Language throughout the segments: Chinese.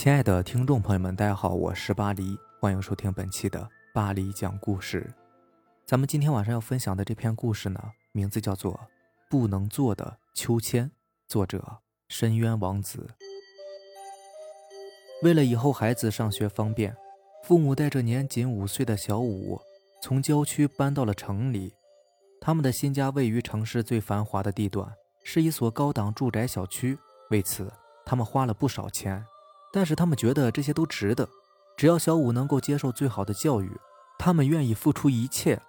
亲爱的听众朋友们，大家好，我是巴黎，欢迎收听本期的巴黎讲故事。咱们今天晚上要分享的这篇故事呢，名字叫做《不能做的秋千》，作者深渊王子。为了以后孩子上学方便，父母带着年仅五岁的小五从郊区搬到了城里。他们的新家位于城市最繁华的地段，是一所高档住宅小区。为此，他们花了不少钱。但是他们觉得这些都值得，只要小五能够接受最好的教育，他们愿意付出一切。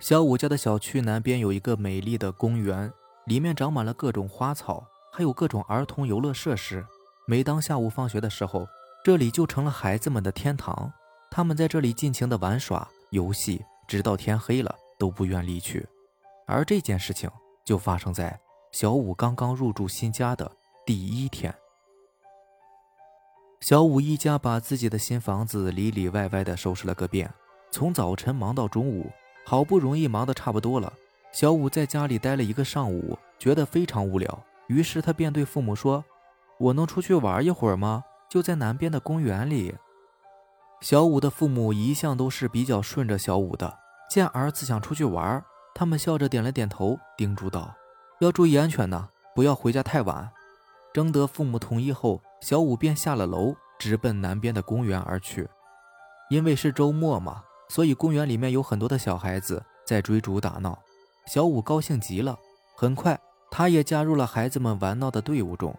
小五家的小区南边有一个美丽的公园，里面长满了各种花草，还有各种儿童游乐设施。每当下午放学的时候，这里就成了孩子们的天堂。他们在这里尽情的玩耍、游戏，直到天黑了都不愿离去。而这件事情就发生在小五刚刚入住新家的第一天。小五一家把自己的新房子里里外外的收拾了个遍，从早晨忙到中午，好不容易忙得差不多了。小五在家里待了一个上午，觉得非常无聊，于是他便对父母说：“我能出去玩一会儿吗？就在南边的公园里。”小五的父母一向都是比较顺着小五的，见儿子想出去玩，他们笑着点了点头，叮嘱道：“要注意安全呢，不要回家太晚。”征得父母同意后，小五便下了楼，直奔南边的公园而去。因为是周末嘛，所以公园里面有很多的小孩子在追逐打闹。小五高兴极了，很快他也加入了孩子们玩闹的队伍中。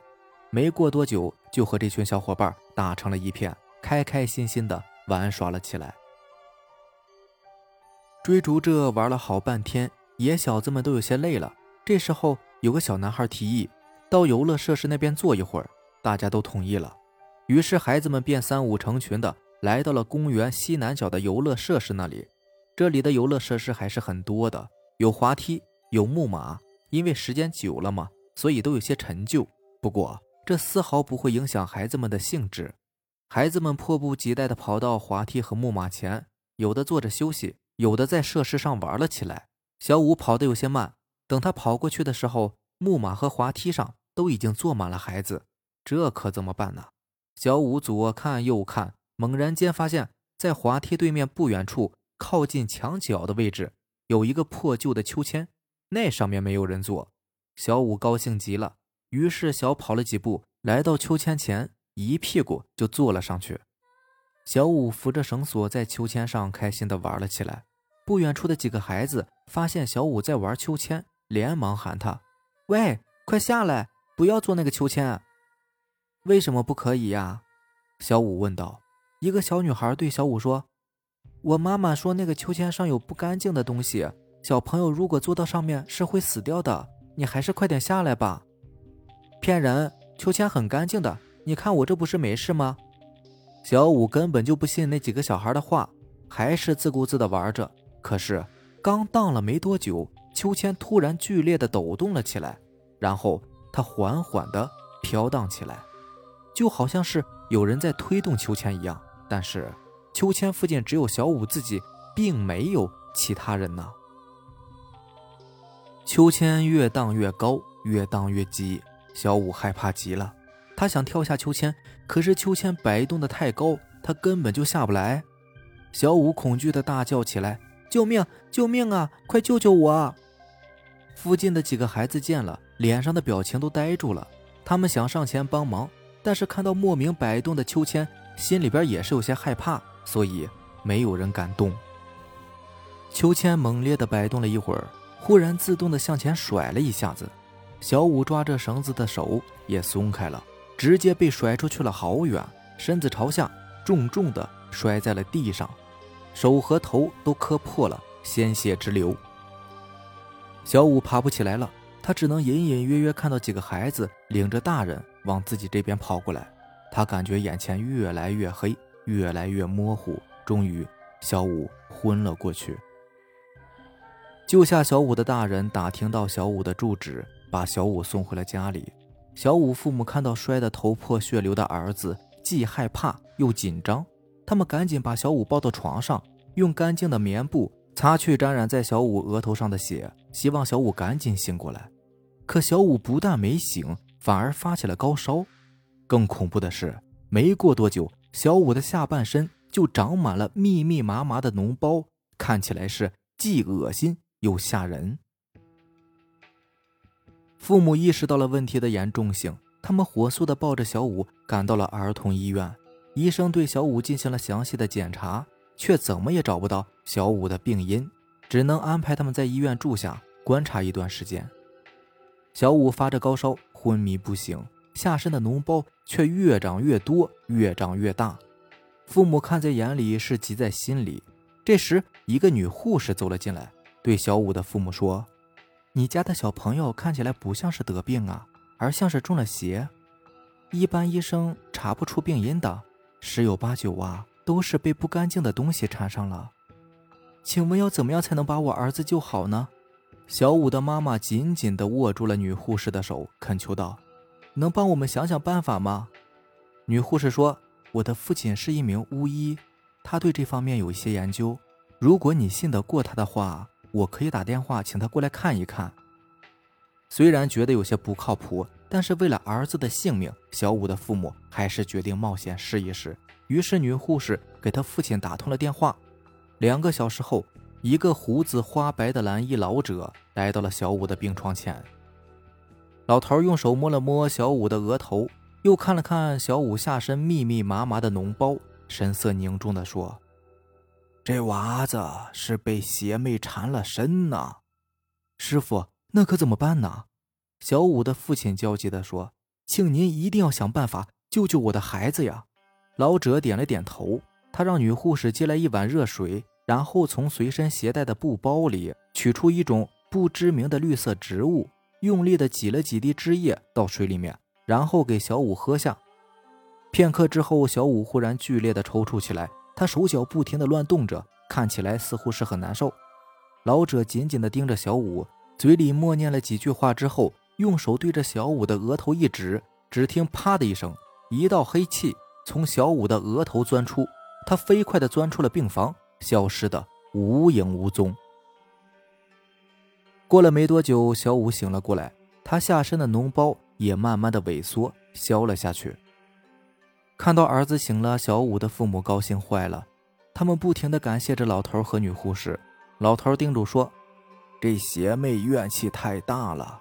没过多久，就和这群小伙伴打成了一片，开开心心的玩耍了起来。追逐着玩了好半天，野小子们都有些累了。这时候，有个小男孩提议。到游乐设施那边坐一会儿，大家都同意了。于是孩子们便三五成群的来到了公园西南角的游乐设施那里。这里的游乐设施还是很多的，有滑梯，有木马。因为时间久了嘛，所以都有些陈旧。不过这丝毫不会影响孩子们的兴致。孩子们迫不及待地跑到滑梯和木马前，有的坐着休息，有的在设施上玩了起来。小五跑得有些慢，等他跑过去的时候，木马和滑梯上。都已经坐满了孩子，这可怎么办呢？小五左看右看，猛然间发现，在滑梯对面不远处，靠近墙角的位置，有一个破旧的秋千，那上面没有人坐。小五高兴极了，于是小跑了几步，来到秋千前，一屁股就坐了上去。小五扶着绳索在秋千上开心地玩了起来。不远处的几个孩子发现小五在玩秋千，连忙喊他：“喂，快下来！”不要坐那个秋千，为什么不可以呀？小五问道。一个小女孩对小五说：“我妈妈说那个秋千上有不干净的东西，小朋友如果坐到上面是会死掉的。你还是快点下来吧。”骗人！秋千很干净的，你看我这不是没事吗？小五根本就不信那几个小孩的话，还是自顾自的玩着。可是刚荡了没多久，秋千突然剧烈的抖动了起来，然后。它缓缓地飘荡起来，就好像是有人在推动秋千一样。但是秋千附近只有小五自己，并没有其他人呢。秋千越荡越高，越荡越急，小五害怕极了。他想跳下秋千，可是秋千摆动的太高，他根本就下不来。小五恐惧地大叫起来：“救命！救命啊！快救救我！”附近的几个孩子见了。脸上的表情都呆住了，他们想上前帮忙，但是看到莫名摆动的秋千，心里边也是有些害怕，所以没有人敢动。秋千猛烈地摆动了一会儿，忽然自动地向前甩了一下子，小五抓着绳子的手也松开了，直接被甩出去了好远，身子朝下，重重地摔在了地上，手和头都磕破了，鲜血直流。小五爬不起来了。他只能隐隐约约看到几个孩子领着大人往自己这边跑过来，他感觉眼前越来越黑，越来越模糊，终于，小五昏了过去。救下小五的大人打听到小五的住址，把小五送回了家里。小五父母看到摔得头破血流的儿子，既害怕又紧张，他们赶紧把小五抱到床上，用干净的棉布擦去沾染在小五额头上的血，希望小五赶紧醒过来。可小五不但没醒，反而发起了高烧。更恐怖的是，没过多久，小五的下半身就长满了密密麻麻的脓包，看起来是既恶心又吓人。父母意识到了问题的严重性，他们火速的抱着小五赶到了儿童医院。医生对小五进行了详细的检查，却怎么也找不到小五的病因，只能安排他们在医院住下观察一段时间。小五发着高烧，昏迷不醒，下身的脓包却越长越多，越长越大。父母看在眼里，是急在心里。这时，一个女护士走了进来，对小五的父母说。你家的小朋友看起来不像是得病啊，而像是中了邪。一般医生查不出病因的，十有八九啊都是被不干净的东西缠上了。请问要怎么样才能把我儿子救好呢？小五的妈妈紧紧地握住了女护士的手，恳求道：“能帮我们想想办法吗？”女护士说：“我的父亲是一名巫医，他对这方面有一些研究。如果你信得过他的话。”我可以打电话请他过来看一看。虽然觉得有些不靠谱，但是为了儿子的性命，小五的父母还是决定冒险试一试。于是女护士给他父亲打通了电话。两个小时后，一个胡子花白的蓝衣老者来到了小五的病床前。老头用手摸了摸小五的额头，又看了看小五下身密密麻麻的脓包，神色凝重地说。这娃子是被邪魅缠了身呐，师傅，那可怎么办呢？小五的父亲焦急地说：“请您一定要想办法救救我的孩子呀！”老者点了点头，他让女护士接来一碗热水，然后从随身携带的布包里取出一种不知名的绿色植物，用力的挤了几滴汁液到水里面，然后给小五喝下。片刻之后，小五忽然剧烈的抽搐起来。他手脚不停的乱动着，看起来似乎是很难受。老者紧紧的盯着小五，嘴里默念了几句话之后，用手对着小五的额头一指，只听“啪”的一声，一道黑气从小五的额头钻出，他飞快地钻出了病房，消失的无影无踪。过了没多久，小五醒了过来，他下身的脓包也慢慢的萎缩消了下去。看到儿子醒了，小五的父母高兴坏了，他们不停地感谢着老头和女护士。老头叮嘱说：“这邪魅怨气太大了，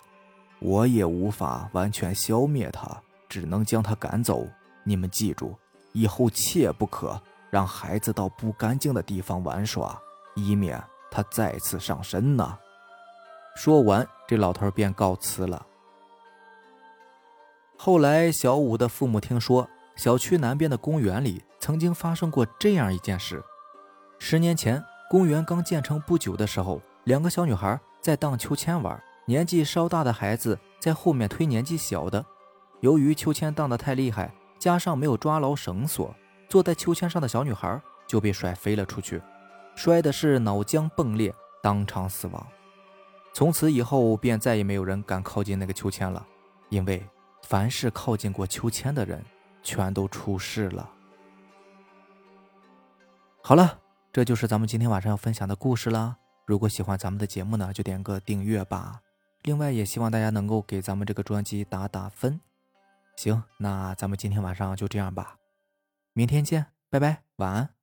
我也无法完全消灭它，只能将它赶走。你们记住，以后切不可让孩子到不干净的地方玩耍，以免他再次上身呢。”说完，这老头便告辞了。后来，小五的父母听说。小区南边的公园里曾经发生过这样一件事：十年前，公园刚建成不久的时候，两个小女孩在荡秋千玩，年纪稍大的孩子在后面推年纪小的。由于秋千荡得太厉害，加上没有抓牢绳索，坐在秋千上的小女孩就被甩飞了出去，摔的是脑浆迸裂，当场死亡。从此以后，便再也没有人敢靠近那个秋千了，因为凡是靠近过秋千的人。全都出事了。好了，这就是咱们今天晚上要分享的故事了。如果喜欢咱们的节目呢，就点个订阅吧。另外，也希望大家能够给咱们这个专辑打打分。行，那咱们今天晚上就这样吧，明天见，拜拜，晚安。